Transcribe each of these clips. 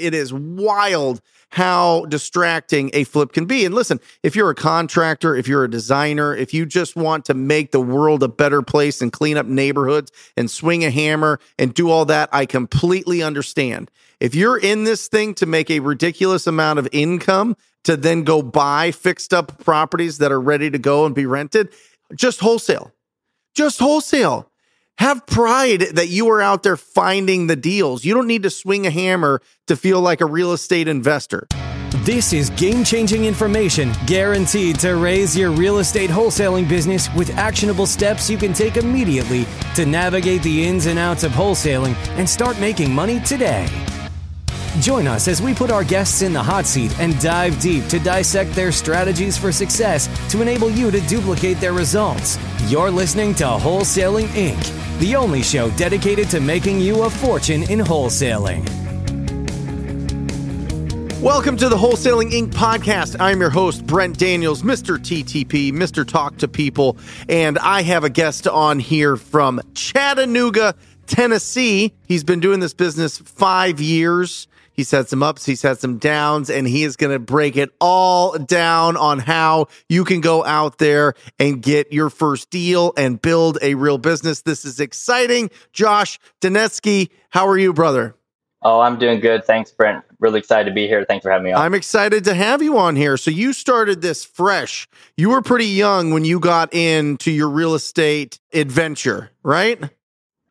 It is wild how distracting a flip can be. And listen, if you're a contractor, if you're a designer, if you just want to make the world a better place and clean up neighborhoods and swing a hammer and do all that, I completely understand. If you're in this thing to make a ridiculous amount of income to then go buy fixed up properties that are ready to go and be rented, just wholesale. Just wholesale. Have pride that you are out there finding the deals. You don't need to swing a hammer to feel like a real estate investor. This is game changing information guaranteed to raise your real estate wholesaling business with actionable steps you can take immediately to navigate the ins and outs of wholesaling and start making money today. Join us as we put our guests in the hot seat and dive deep to dissect their strategies for success to enable you to duplicate their results. You're listening to Wholesaling Inc the only show dedicated to making you a fortune in wholesaling. Welcome to the Wholesaling Inc. podcast. I'm your host, Brent Daniels, Mr. TTP, Mr. Talk to People, and I have a guest on here from Chattanooga, Tennessee. He's been doing this business five years. He's sets some ups, he sets some downs, and he is going to break it all down on how you can go out there and get your first deal and build a real business. This is exciting. Josh Donetsky, how are you, brother? Oh, I'm doing good. Thanks, Brent. Really excited to be here. Thanks for having me on. I'm excited to have you on here. So, you started this fresh. You were pretty young when you got into your real estate adventure, right?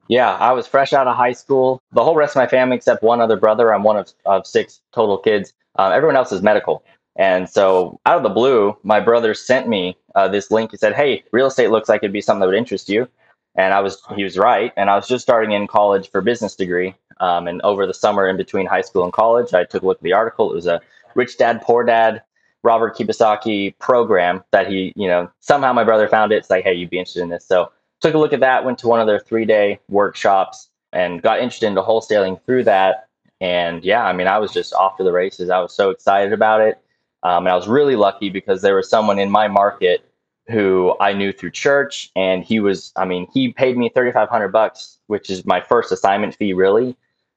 Yeah, I was fresh out of high school. The whole rest of my family, except one other brother, I'm one of, of six total kids. Um, everyone else is medical. And so, out of the blue, my brother sent me uh, this link. He said, "Hey, real estate looks like it'd be something that would interest you." And I was, he was right. And I was just starting in college for business degree. Um, and over the summer, in between high school and college, I took a look at the article. It was a Rich Dad Poor Dad Robert Kiyosaki program that he, you know, somehow my brother found it. It's like, hey, you'd be interested in this. So took a look at that, went to one of their three day workshops and got interested into wholesaling through that. And yeah, I mean, I was just off to the races. I was so excited about it. Um, and I was really lucky because there was someone in my market who I knew through church, and he was, I mean, he paid me 3,500 bucks, which is my first assignment fee, really,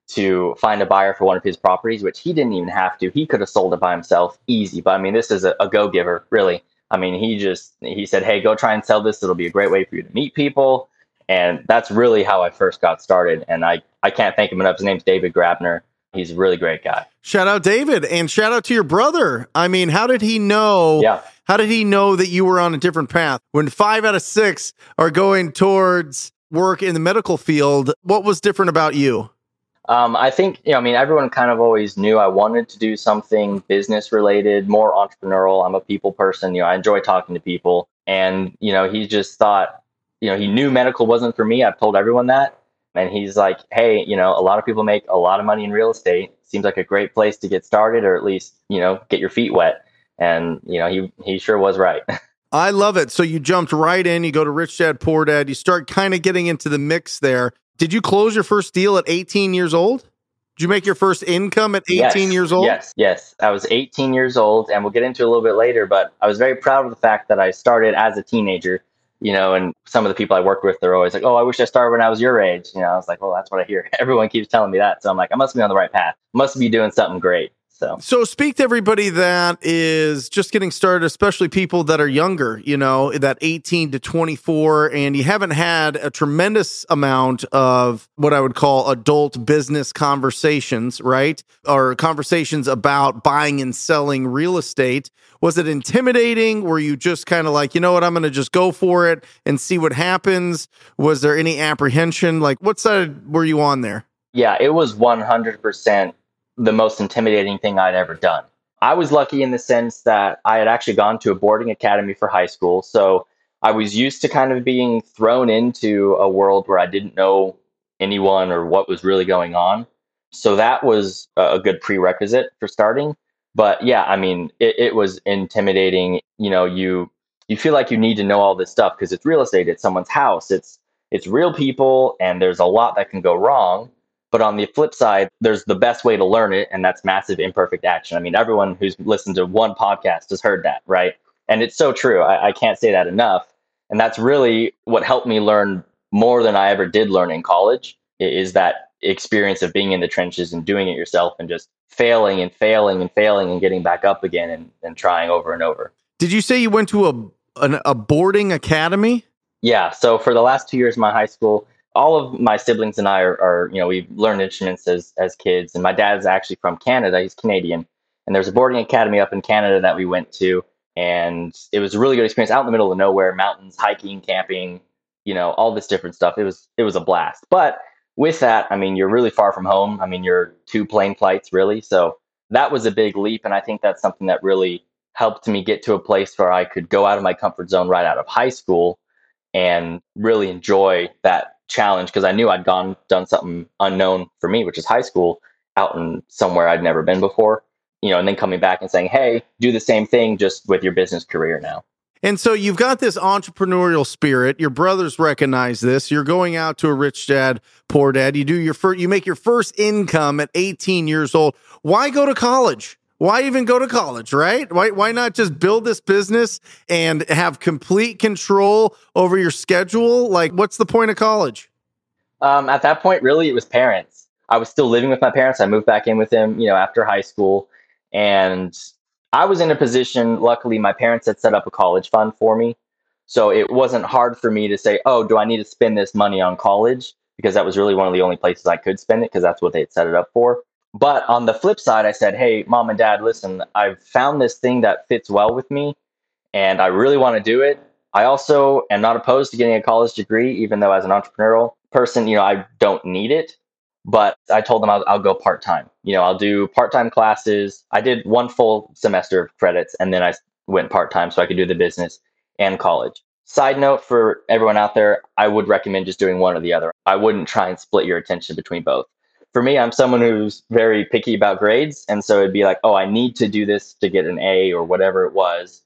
to find a buyer for one of his properties, which he didn't even have to. He could have sold it by himself, easy. But I mean, this is a, a go giver, really. I mean, he just he said, "Hey, go try and sell this. It'll be a great way for you to meet people." And that's really how I first got started. And I I can't thank him enough. His name's David Grabner. He's a really great guy. Shout out David and shout out to your brother. I mean, how did he know? Yeah. How did he know that you were on a different path? When 5 out of 6 are going towards work in the medical field, what was different about you? Um, I think, you know, I mean, everyone kind of always knew I wanted to do something business related, more entrepreneurial. I'm a people person. You know, I enjoy talking to people. And, you know, he just thought, you know, he knew medical wasn't for me. I've told everyone that. And he's like, hey, you know, a lot of people make a lot of money in real estate. Seems like a great place to get started or at least, you know, get your feet wet. And, you know, he, he sure was right. I love it. So you jumped right in, you go to Rich Dad Poor Dad, you start kind of getting into the mix there. Did you close your first deal at 18 years old? Did you make your first income at 18 yes, years old? Yes, yes. I was 18 years old, and we'll get into it a little bit later, but I was very proud of the fact that I started as a teenager, you know, and some of the people I worked with, they're always like, oh, I wish I started when I was your age. You know, I was like, well, that's what I hear. Everyone keeps telling me that. So I'm like, I must be on the right path. Must be doing something great. So, so speak to everybody that is just getting started, especially people that are younger, you know, that 18 to 24, and you haven't had a tremendous amount of what I would call adult business conversations, right? Or conversations about buying and selling real estate. Was it intimidating? Were you just kind of like, you know what, I'm going to just go for it and see what happens? Was there any apprehension? Like, what side were you on there? Yeah, it was 100% the most intimidating thing I'd ever done. I was lucky in the sense that I had actually gone to a boarding academy for high school. So I was used to kind of being thrown into a world where I didn't know anyone or what was really going on. So that was a good prerequisite for starting. But yeah, I mean, it, it was intimidating. You know, you you feel like you need to know all this stuff because it's real estate, it's someone's house, it's it's real people, and there's a lot that can go wrong. But on the flip side, there's the best way to learn it, and that's massive imperfect action. I mean, everyone who's listened to one podcast has heard that, right? And it's so true. I, I can't say that enough. And that's really what helped me learn more than I ever did learn in college is that experience of being in the trenches and doing it yourself and just failing and failing and failing and getting back up again and, and trying over and over. Did you say you went to a an, a boarding academy? Yeah. So for the last two years of my high school, all of my siblings and I are, are, you know, we learned instruments as as kids, and my dad's actually from Canada. He's Canadian, and there's a boarding academy up in Canada that we went to, and it was a really good experience out in the middle of nowhere, mountains, hiking, camping, you know, all this different stuff. It was it was a blast. But with that, I mean, you're really far from home. I mean, you're two plane flights really, so that was a big leap, and I think that's something that really helped me get to a place where I could go out of my comfort zone right out of high school and really enjoy that challenge because I knew I'd gone done something unknown for me, which is high school, out in somewhere I'd never been before. You know, and then coming back and saying, "Hey, do the same thing just with your business career now." And so you've got this entrepreneurial spirit. Your brothers recognize this. You're going out to a rich dad, poor dad. You do your first, you make your first income at 18 years old. Why go to college? Why even go to college, right? Why why not just build this business and have complete control over your schedule? Like, what's the point of college? Um, at that point, really, it was parents. I was still living with my parents. I moved back in with them, you know, after high school, and I was in a position. Luckily, my parents had set up a college fund for me, so it wasn't hard for me to say, "Oh, do I need to spend this money on college?" Because that was really one of the only places I could spend it because that's what they had set it up for. But on the flip side, I said, hey, mom and dad, listen, I've found this thing that fits well with me and I really want to do it. I also am not opposed to getting a college degree, even though as an entrepreneurial person, you know, I don't need it. But I told them I'll, I'll go part time. You know, I'll do part time classes. I did one full semester of credits and then I went part time so I could do the business and college. Side note for everyone out there, I would recommend just doing one or the other. I wouldn't try and split your attention between both for me, I'm someone who's very picky about grades. And so it'd be like, oh, I need to do this to get an A or whatever it was.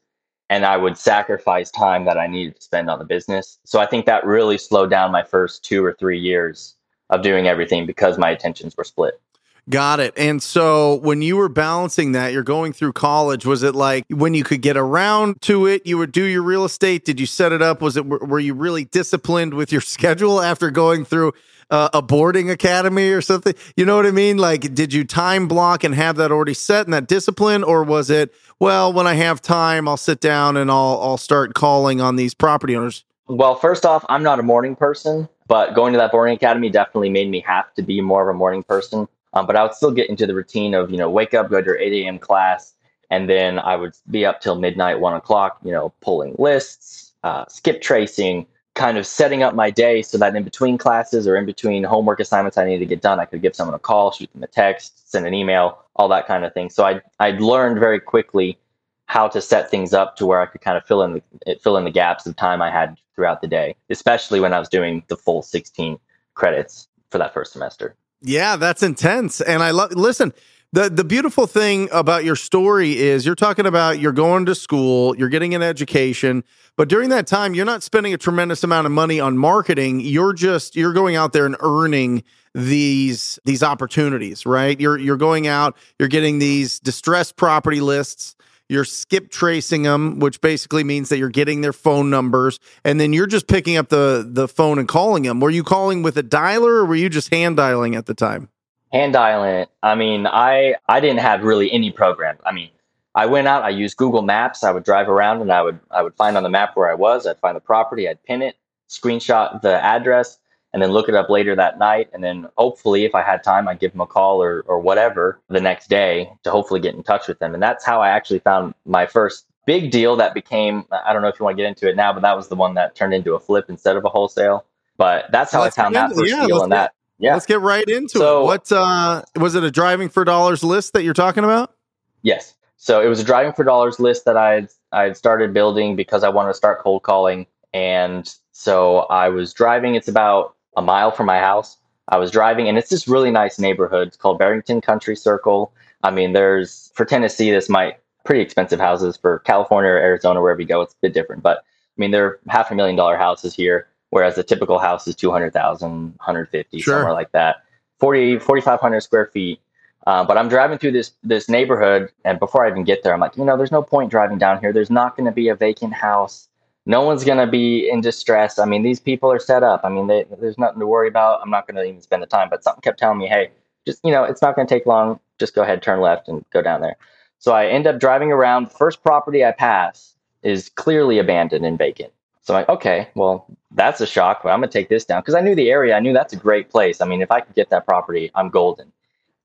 And I would sacrifice time that I needed to spend on the business. So I think that really slowed down my first two or three years of doing everything because my attentions were split. Got it. And so when you were balancing that, you're going through college, was it like when you could get around to it, you would do your real estate? Did you set it up? Was it, were you really disciplined with your schedule after going through uh, a boarding academy or something? You know what I mean? Like, did you time block and have that already set and that discipline, or was it, well, when I have time, I'll sit down and I'll, I'll start calling on these property owners? Well, first off, I'm not a morning person, but going to that boarding academy definitely made me have to be more of a morning person. Um, but I would still get into the routine of, you know, wake up, go to your 8 a.m. class, and then I would be up till midnight, one o'clock, you know, pulling lists, uh, skip tracing, kind of setting up my day so that in between classes or in between homework assignments I needed to get done, I could give someone a call, shoot them a text, send an email, all that kind of thing. So I I learned very quickly how to set things up to where I could kind of fill in the fill in the gaps of time I had throughout the day, especially when I was doing the full 16 credits for that first semester. Yeah, that's intense. And I love listen, the the beautiful thing about your story is you're talking about you're going to school, you're getting an education, but during that time you're not spending a tremendous amount of money on marketing. You're just you're going out there and earning these these opportunities, right? You're you're going out, you're getting these distressed property lists you're skip tracing them, which basically means that you're getting their phone numbers, and then you're just picking up the the phone and calling them. Were you calling with a dialer, or were you just hand dialing at the time? hand dialing. I mean, I I didn't have really any program. I mean, I went out, I used Google Maps. I would drive around and I would I would find on the map where I was. I'd find the property, I'd pin it, screenshot the address, and then look it up later that night. And then hopefully, if I had time, I'd give them a call or or whatever the next day to hopefully get in touch with them. And that's how I actually found my first big deal that became I don't know if you want to get into it now, but that was the one that turned into a flip instead of a wholesale. But that's how I found that first yeah, deal in that yeah. Let's get right into so, it. What uh, was it a driving for dollars list that you're talking about? Yes. So it was a driving for dollars list that I I had started building because I wanted to start cold calling, and so I was driving. It's about a mile from my house. I was driving, and it's this really nice neighborhood. It's called Barrington Country Circle. I mean, there's for Tennessee, this might pretty expensive houses. For California or Arizona, wherever you go, it's a bit different. But I mean, they're half a million dollar houses here whereas the typical house is 200,000, 150, sure. somewhere like that. 40, 4,500 square feet. Uh, but I'm driving through this this neighborhood, and before I even get there, I'm like, you know, there's no point driving down here. There's not going to be a vacant house. No one's going to be in distress. I mean, these people are set up. I mean, they, there's nothing to worry about. I'm not going to even spend the time, but something kept telling me, hey, just, you know, it's not going to take long. Just go ahead, turn left, and go down there. So I end up driving around. First property I pass is clearly abandoned and vacant. So I'm like, okay, well, that's a shock, but I'm going to take this down because I knew the area. I knew that's a great place. I mean, if I could get that property, I'm golden.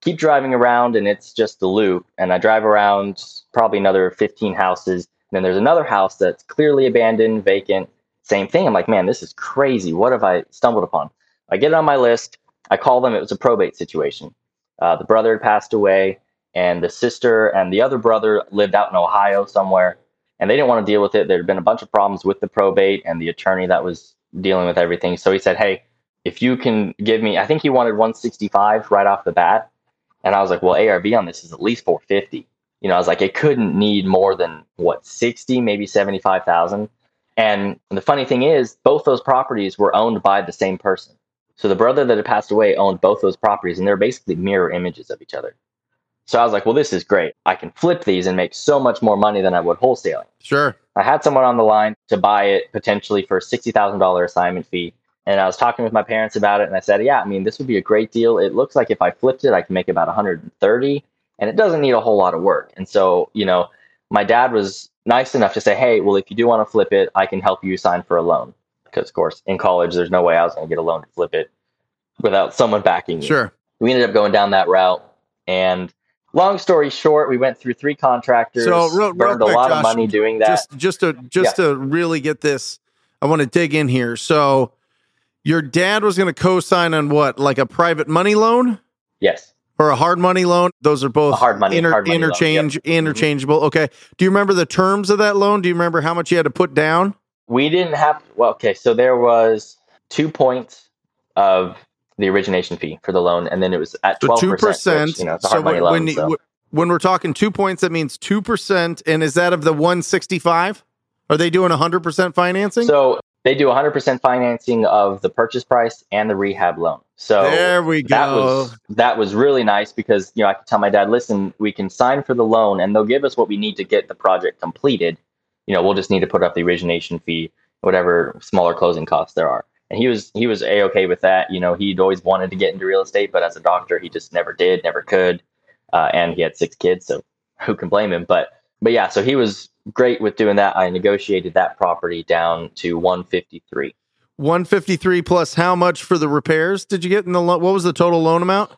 Keep driving around and it's just a loop. And I drive around probably another 15 houses. Then there's another house that's clearly abandoned, vacant. Same thing. I'm like, man, this is crazy. What have I stumbled upon? I get it on my list. I call them. It was a probate situation. Uh, the brother had passed away, and the sister and the other brother lived out in Ohio somewhere and they didn't want to deal with it. There had been a bunch of problems with the probate and the attorney that was dealing with everything. So he said, "Hey, if you can give me, I think he wanted 165 right off the bat." And I was like, "Well, ARV on this is at least 450." You know, I was like, it couldn't need more than what 60, maybe 75,000. And the funny thing is, both those properties were owned by the same person. So the brother that had passed away owned both those properties, and they're basically mirror images of each other. So I was like, well, this is great. I can flip these and make so much more money than I would wholesaling. Sure. I had someone on the line to buy it potentially for a $60,000 assignment fee. And I was talking with my parents about it and I said, yeah, I mean, this would be a great deal. It looks like if I flipped it, I can make about 130 and it doesn't need a whole lot of work. And so, you know, my dad was nice enough to say, hey, well, if you do want to flip it, I can help you sign for a loan. Because, of course, in college, there's no way I was going to get a loan to flip it without someone backing me. Sure. We ended up going down that route. And long story short, we went through three contractors. So real, real burned quick, a lot Josh, of money doing that. Just just to just to really get this, I want to dig in here. So your dad was going to co-sign on what, like a private money loan yes, or a hard money loan? Those are both A hard money- hard money interchange yep. Mm-hmm. interchangeable. Okay. Do you remember the terms of that loan? Do you remember how much you had to put down? we didn't have. Well, okay, so there was two points of the origination fee for the loan, and then it was at So twelve two percent. percent. You know, So when, loan. when, so. when we're talking two points, that means two percent. And is that of the one sixty five? Are they doing hundred percent financing? So they do 100% financing of the purchase price and the rehab loan. So there we go. that was that was really nice because you know I could tell my dad, listen, we can sign for the loan and they'll give us what we need to get the project completed. You know, we'll just need to put up the origination fee, whatever smaller closing costs there are. And he was he was a okay with that. You know, he'd always wanted to get into real estate, but as a doctor, he just never did, never could. Uh, and he had six kids, so who can blame him? But but yeah, so he was great with doing that. I negotiated that property down to 153. 153 plus how much for the repairs did you get in the loan? What was the total loan amount?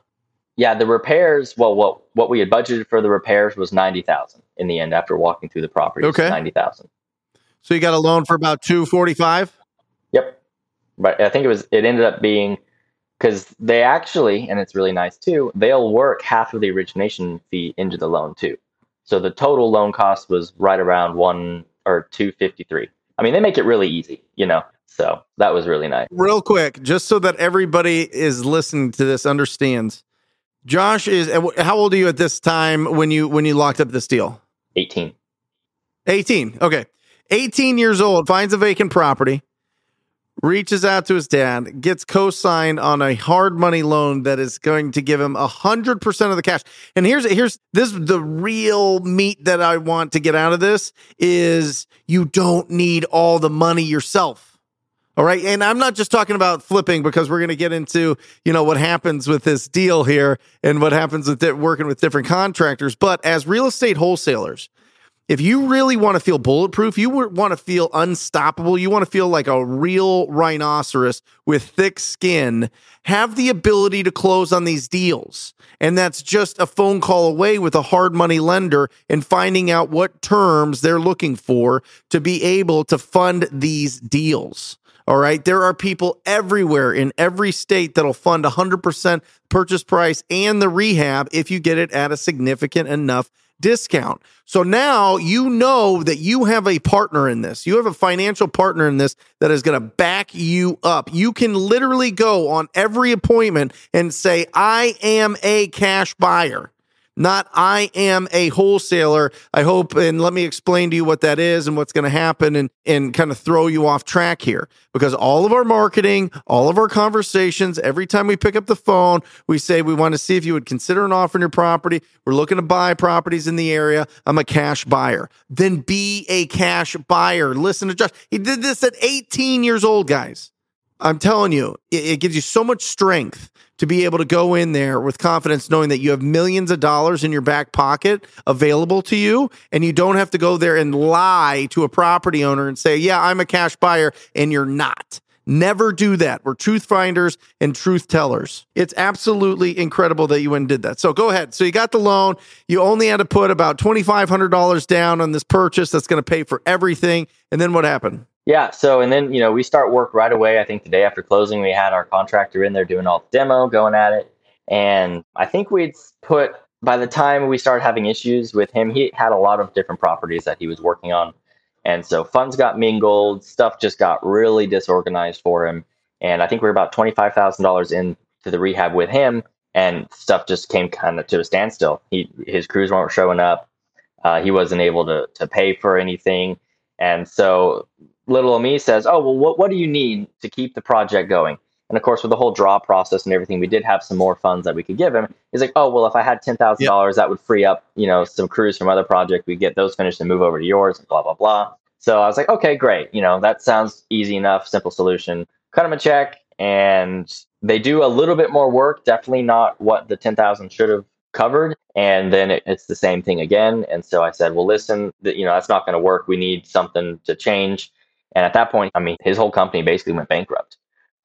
Yeah, the repairs. Well, what what we had budgeted for the repairs was ninety thousand in the end. After walking through the property, Okay. ninety thousand. So you got a loan for about 245? Yep, but I think it was. It ended up being because they actually, and it's really nice too. They'll work half of the origination fee into the loan too. So the total loan cost was right around one or two fifty three. I mean, they make it really easy, you know. So that was really nice. Real quick, just so that everybody is listening to this understands. Josh is how old are you at this time when you when you locked up this deal? Eighteen. 18. Okay. 18 years old, finds a vacant property, reaches out to his dad, gets co-signed on a hard money loan that is going to give him 100% of the cash. And here's here's this the real meat that I want to get out of this is you don't need all the money yourself. All right. And I'm not just talking about flipping because we're going to get into, you know, what happens with this deal here and what happens with it working with different contractors. But as real estate wholesalers, if you really want to feel bulletproof, you want to feel unstoppable, you want to feel like a real rhinoceros with thick skin, have the ability to close on these deals. And that's just a phone call away with a hard money lender and finding out what terms they're looking for to be able to fund these deals. All right. There are people everywhere in every state that'll fund 100% purchase price and the rehab if you get it at a significant enough discount. So now you know that you have a partner in this. You have a financial partner in this that is going to back you up. You can literally go on every appointment and say, I am a cash buyer. Not I am a wholesaler. I hope, and let me explain to you what that is and what's going to happen and, and kind of throw you off track here. Because all of our marketing, all of our conversations, every time we pick up the phone, we say we want to see if you would consider an offer on your property. We're looking to buy properties in the area. I'm a cash buyer. Then be a cash buyer. Listen to Josh. He did this at 18 years old, guys. I'm telling you, it, it gives you so much strength to be able to go in there with confidence, knowing that you have millions of dollars in your back pocket available to you, and you don't have to go there and lie to a property owner and say, Yeah, I'm a cash buyer, and you're not. Never do that. We're truth finders and truth tellers. It's absolutely incredible that you went and did that. So go ahead. So you got the loan. You only had to put about $2,500 down on this purchase that's going to pay for everything. And then what happened? Yeah. So, and then, you know, we start work right away. I think the day after closing, we had our contractor in there doing all the demo, going at it. And I think we'd put, by the time we started having issues with him, he had a lot of different properties that he was working on. And so funds got mingled, stuff just got really disorganized for him. And I think we were about $25,000 into the rehab with him, and stuff just came kind of to a standstill. He, his crews weren't showing up. Uh, he wasn't able to, to pay for anything. And so little me says, "Oh, well, what what do you need to keep the project going?" And of course, with the whole draw process and everything, we did have some more funds that we could give him. He's like, "Oh, well, if I had ten thousand yep. dollars, that would free up, you know, some crews from other projects. We get those finished and move over to yours, and blah blah blah." So I was like, "Okay, great. You know, that sounds easy enough, simple solution. Cut him a check, and they do a little bit more work. Definitely not what the ten thousand should have covered and then it, it's the same thing again and so i said well listen you know that's not going to work we need something to change and at that point, I mean, his whole company basically went bankrupt.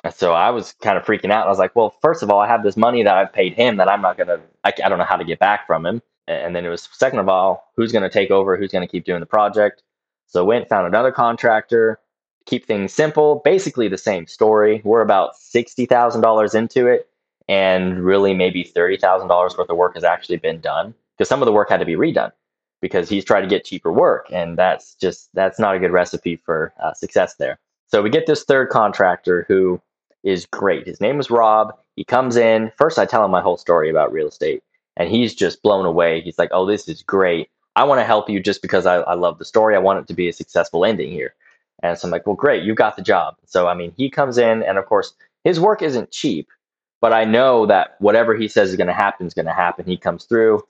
And so I was kind of freaking out. I was like, well, first of all, I have this money that I've paid him that I'm not going to, I, don't know how to get back from him. And then it was, second of all, who's going to take over? Who's going to keep doing the project? So went, found another contractor, keep things simple, basically the same story. We're about $60,000 into it. And really, maybe $30,000 worth of work has actually been done because some of the work had to be redone because he's trying to get cheaper work and that's just that's not a good recipe for uh, success there. So we get this third contractor who is great. His name is rob. He comes in. First i tell him my whole story about real estate and he's just blown away. He's like oh this is great. I want to help you just because I, I love the story. I want it to be a successful ending here. And so i'm like well great. You got the job. So i mean he comes in and of course his work isn't cheap but i know that whatever he says is going to happen is going to happen. He comes through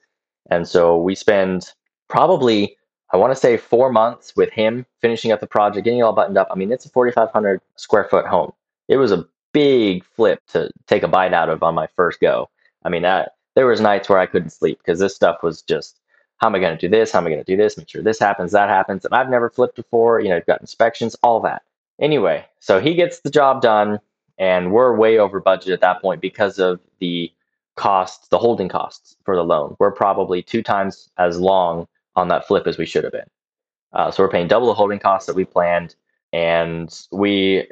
and so we spend probably I want to say four months with him finishing up the project, getting it all buttoned up. I mean, it's a 4,500 square foot home. It was a big flip to take a bite out of on my first go. I mean, that there was nights where I couldn't sleep because this stuff was just, how am I going to do this? How am I going to do this? Make sure this happens, that happens. And I've never flipped before. You know, you've got inspections, all that. Anyway, so he gets the job done, and we're way over budget at that point because of the costs, the holding costs for the loan. We're probably two times as long on that flip as we should have been. Uh, so we're paying double the holding costs that we planned, and we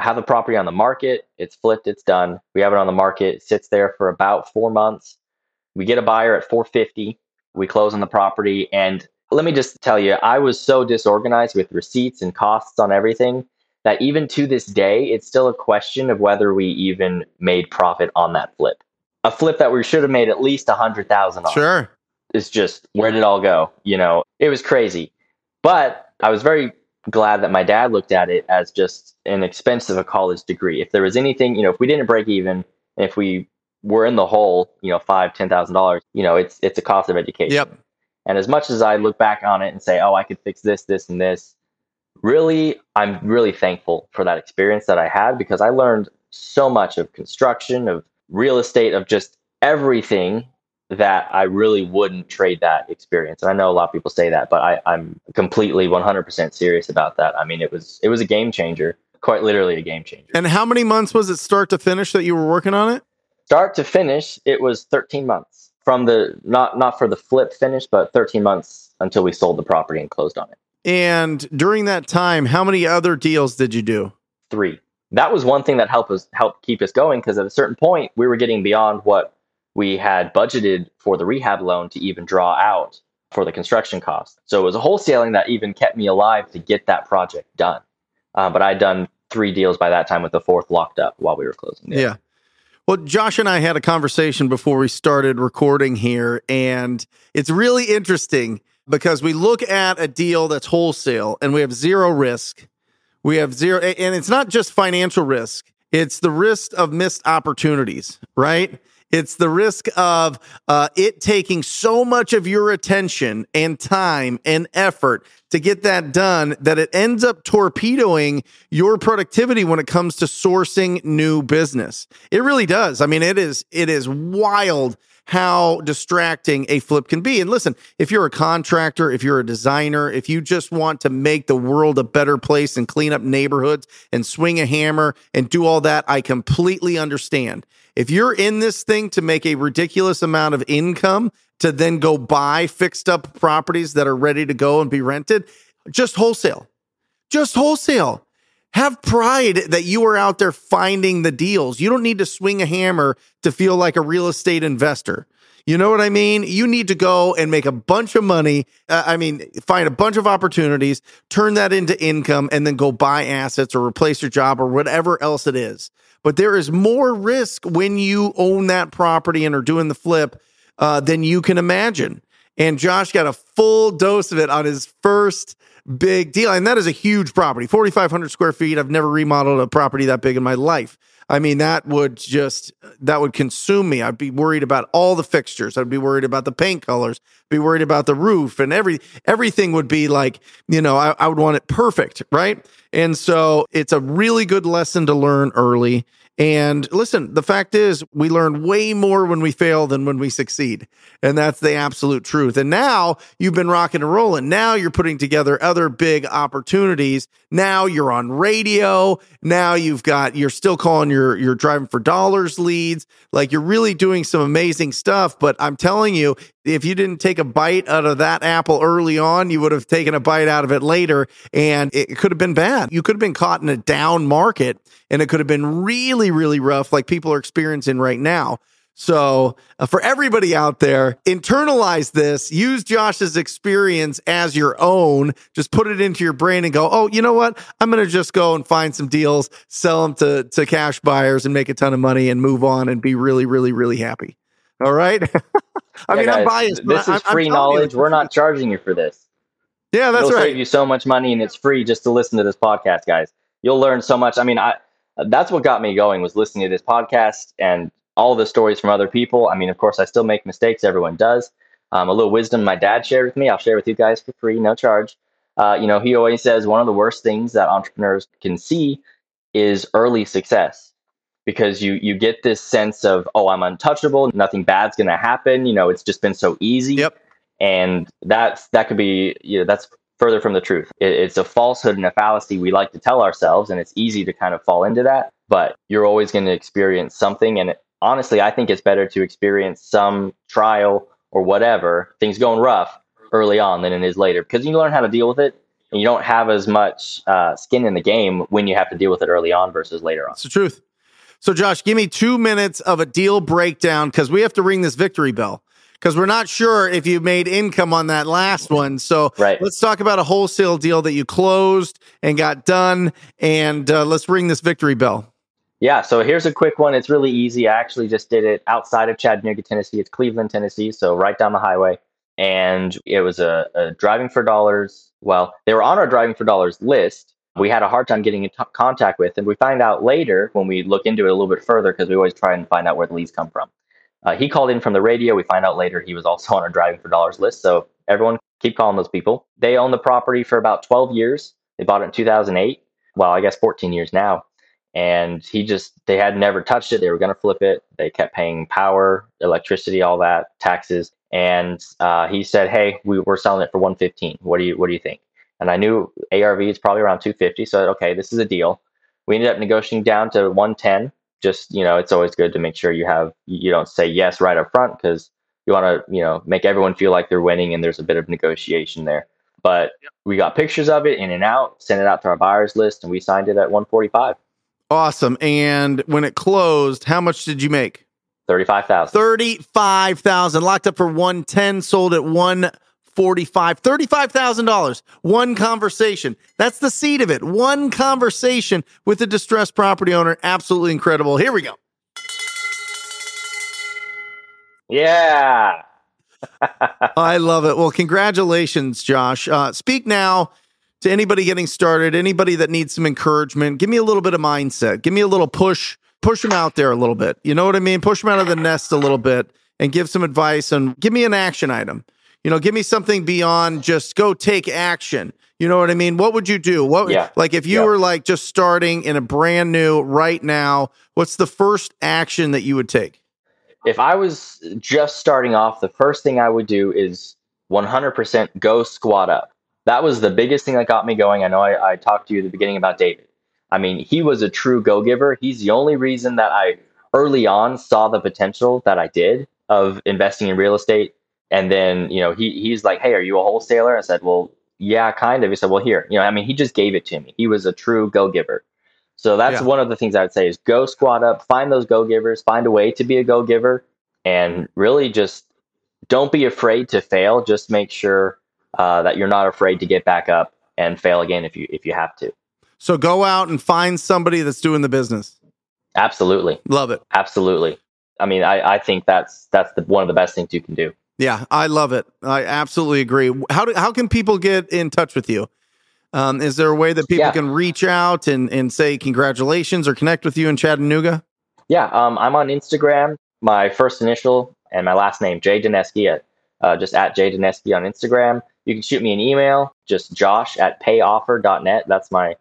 have the property on the market. It's flipped. It's done. We have it on the market. It sits there for about four months. We get a buyer at 450. We close on the property, and let me just tell you, I was so disorganized with receipts and costs on everything that even to this day, it's still a question of whether we even made profit on that flip. A flip that we should have made at least a hundred thousand. Sure is just where did it all go? You know, it was crazy. But I was very glad that my dad looked at it as just an expense of a college degree. If there was anything, you know, if we didn't break even, if we were in the hole, you know, five, ten thousand dollars, you know, it's it's a cost of education. Yep. And as much as I look back on it and say, oh, I could fix this, this, and this, really, I'm really thankful for that experience that I had because I learned so much of construction, of real estate, of just everything that I really wouldn't trade that experience. And I know a lot of people say that, but I, I'm completely 100% serious about that. I mean, it was it was a game changer, quite literally a game changer. And how many months was it start to finish that you were working on it? Start to finish, it was 13 months from the not not for the flip finish, but 13 months until we sold the property and closed on it. And during that time, how many other deals did you do? Three. That was one thing that helped us help keep us going because at a certain point we were getting beyond what we had budgeted for the rehab loan to even draw out for the construction cost. So it was a wholesaling that even kept me alive to get that project done. Uh, but I'd done three deals by that time with the fourth locked up while we were closing. Yeah. Well, Josh and I had a conversation before we started recording here, and it's really interesting because we look at a deal that's wholesale and we have zero risk. We have zero, and it's not just financial risk, it's the risk of missed opportunities, right? It's the risk of uh, it taking so much of your attention and time and effort to get that done that it ends up torpedoing your productivity when it comes to sourcing new business. It really does. I mean, it is it is wild how distracting a flip can be. And listen, if you're a contractor, if you're a designer, if you just want to make the world a better place and clean up neighborhoods and swing a hammer and do all that, I completely understand. If you're in this thing to make a ridiculous amount of income to then go buy fixed up properties that are ready to go and be rented, just wholesale. Just wholesale. Have pride that you are out there finding the deals. You don't need to swing a hammer to feel like a real estate investor. You know what I mean? You need to go and make a bunch of money. Uh, I mean, find a bunch of opportunities, turn that into income, and then go buy assets or replace your job or whatever else it is. But there is more risk when you own that property and are doing the flip uh, than you can imagine. And Josh got a full dose of it on his first big deal. And that is a huge property 4,500 square feet. I've never remodeled a property that big in my life. I mean, that would just that would consume me. I'd be worried about all the fixtures. I'd be worried about the paint colors. Be worried about the roof and every everything would be like you know I, I would want it perfect, right? And so it's a really good lesson to learn early. And listen, the fact is, we learn way more when we fail than when we succeed. And that's the absolute truth. And now you've been rocking and rolling. Now you're putting together other big opportunities. Now you're on radio. Now you've got, you're still calling your, you're driving for dollars leads. Like you're really doing some amazing stuff. But I'm telling you, if you didn't take a bite out of that apple early on, you would have taken a bite out of it later and it could have been bad. You could have been caught in a down market and it could have been really, really rough, like people are experiencing right now. So, uh, for everybody out there, internalize this, use Josh's experience as your own. Just put it into your brain and go, oh, you know what? I'm going to just go and find some deals, sell them to, to cash buyers and make a ton of money and move on and be really, really, really happy. All right. I Yeah, mean, I'm guys, biased. This is I'm free you knowledge. We're not charging you for this. Yeah, that's It'll right. save you so much money, and it's free just to listen to this podcast, guys. You'll learn so much. I mean, I that's what got me going was listening to this podcast and all the stories from other people. I mean, of course, I still make mistakes. Everyone does. Um, a little wisdom my dad shared with me. I'll share with you guys for free, no charge. Uh, you know, he always says one of the worst things that entrepreneurs can see is early success because you you get this sense of oh I'm untouchable, nothing bad's going to happen. You know, it's just been so easy. Yep. And that's that could be you know that's further from the truth. It, it's a falsehood and a fallacy we like to tell ourselves, and it's easy to kind of fall into that. But you're always going to experience something, and it, honestly, I think it's better to experience some trial or whatever things going rough early on than it is later because you learn how to deal with it. And you don't have as much uh, skin in the game when you have to deal with it early on versus later on. It's the truth. So, Josh, give me two minutes of a deal breakdown because we have to ring this victory bell because we're not sure if you made income on that last one. So, Right. let's talk about a wholesale deal that you closed and got done, and uh, let's ring this victory bell. Yeah, so here's a quick one. It's really easy. I actually just did it outside of Chattanooga, Tennessee. It's Cleveland, Tennessee, so right down the highway. And it was a, a driving for dollars. Well, they were on our driving for dollars list. We had a hard time getting in t- contact with, and we find out later when we look into it a little bit further because we always try and find out where the leads come from. Uh, he called in from the radio. We find out later he was also on our driving for dollars list. So everyone keep calling those people. They own the property for about 12 years. They bought it in 2008. Well, I guess 14 years now and he just they had never touched it they were going to flip it they kept paying power electricity all that taxes and uh, he said hey we, we're selling it for 115 what do you what do you think and i knew arv is probably around 250 so I said, okay this is a deal we ended up negotiating down to 110 just you know it's always good to make sure you have you don't say yes right up front because you want to you know make everyone feel like they're winning and there's a bit of negotiation there but we got pictures of it in and out sent it out to our buyers list and we signed it at 145 Awesome. And when it closed, how much did you make? 35000 Thirty-five thousand. Locked up for one ten. Sold at one forty-five. Thirty-five thousand dollars. One conversation. That's the seed of it. One conversation with a distressed property owner. Absolutely incredible. Here we go. Yeah. I love it. Well, congratulations, Josh. Uh, speak now to anybody getting started, anybody that needs some encouragement. Give me a little bit of mindset. Give me a little push. Push them out there a little bit. You know what I mean? Push them out of the nest a little bit and give some advice and give me an action item. You know, give me something beyond just go take action. You know what I mean? What would you do? What Yeah. like if you Yeah. were like just starting in a brand new right now, what's the first action that you would take? if I was just starting off, the first thing I would do is 100% go squad up. That was the biggest thing that got me going. I know I, I talked to you at the beginning about David. I mean, he was a true go giver. He's the only reason that I early on saw the potential that I did of investing in real estate. And then, you know, he he's like, Hey, are you a wholesaler? I said, Well, yeah, kind of. He said, Well, here, you know, I mean, he just gave it to me. He was a true go giver. So that's Yeah. one of the things I would say is go squad up, find those go givers, find a way to be a go giver, and really just don't be afraid to fail. Just make sure uh, that you're not afraid to get back up and fail again if you if you have to. So go out and find somebody that's doing the business. Absolutely, Love it. absolutely. I mean, I, I think that's that's the, one of the best things you can do. Yeah, I love it. I absolutely agree. How do, how can people get in touch with you? Um, is there a way that people Yeah. can reach out and, and say congratulations or connect with you in Chattanooga? Yeah, um, I'm on Instagram. My first initial and my last name, Jay Dineski, at uh, just at Jay Dineski on Instagram. You can shoot me an email, just Josh at payoffer.net. That's my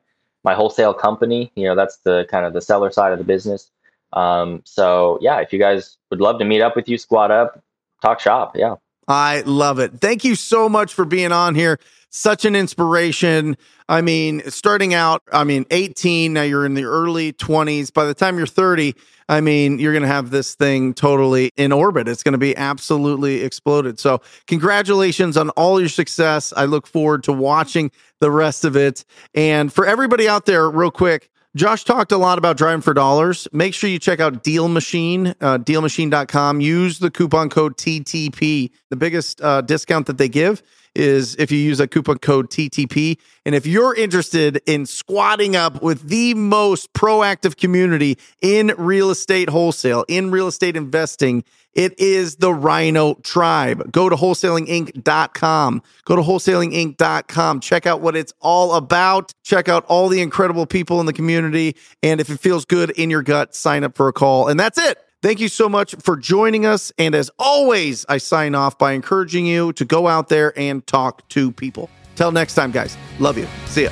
my wholesale company. You know, that's the kind of the seller side of the business. Um, so yeah, if you guys would love to meet up with you, squad up, talk shop. Yeah. I love it. Thank you so much for being on here. Such an inspiration. I mean, starting out, I mean, 18, now you're in the early 20s. By the time you're 30, I mean, you're going to have this thing totally in orbit. It's going to be absolutely exploded. So, congratulations on all your success. I look forward to watching the rest of it. And for everybody out there, real quick, Josh talked a lot about driving for dollars. Make sure you check out Deal Machine, uh, dealmachine.com. Use the coupon code TTP. The biggest uh, discount that they give is if you use a coupon code TTP. And if you're interested in squadding up with the most proactive community in real estate wholesale, in real estate investing, it is the Rhino Tribe. Go to wholesalinginc.com. Go to wholesalinginc.com. Check out what it's all about. Check out all the incredible people in the community. And if it feels good in your gut, sign up for a call. And that's it. Thank you so much for joining us. And as always, I sign off by encouraging you to go out there and talk to people. Till next time, guys. Love you. See ya.